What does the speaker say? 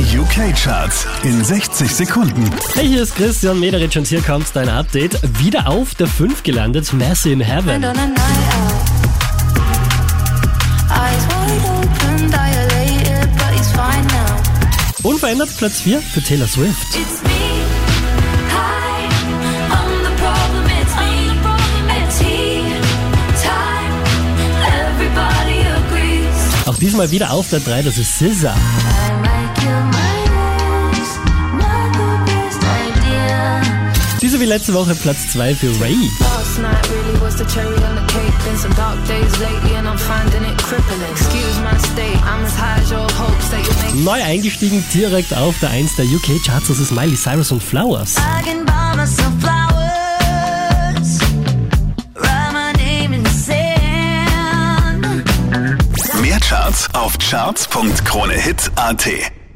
Die UK-Charts in 60 Sekunden. Hey, hier ist Christian Mederich und hier kommt dein Update. Wieder auf der 5 gelandet, Messi in Heaven. Unverändert Platz 4 für Taylor Swift. Auch diesmal wieder auf der 3, das ist SZA. Diese wie letzte Woche Platz 2 für Ray. Neu eingestiegen direkt auf der 1 der UK-Charts, das ist Miley Cyrus und Flowers. Mehr Charts auf charts.kronehit.at.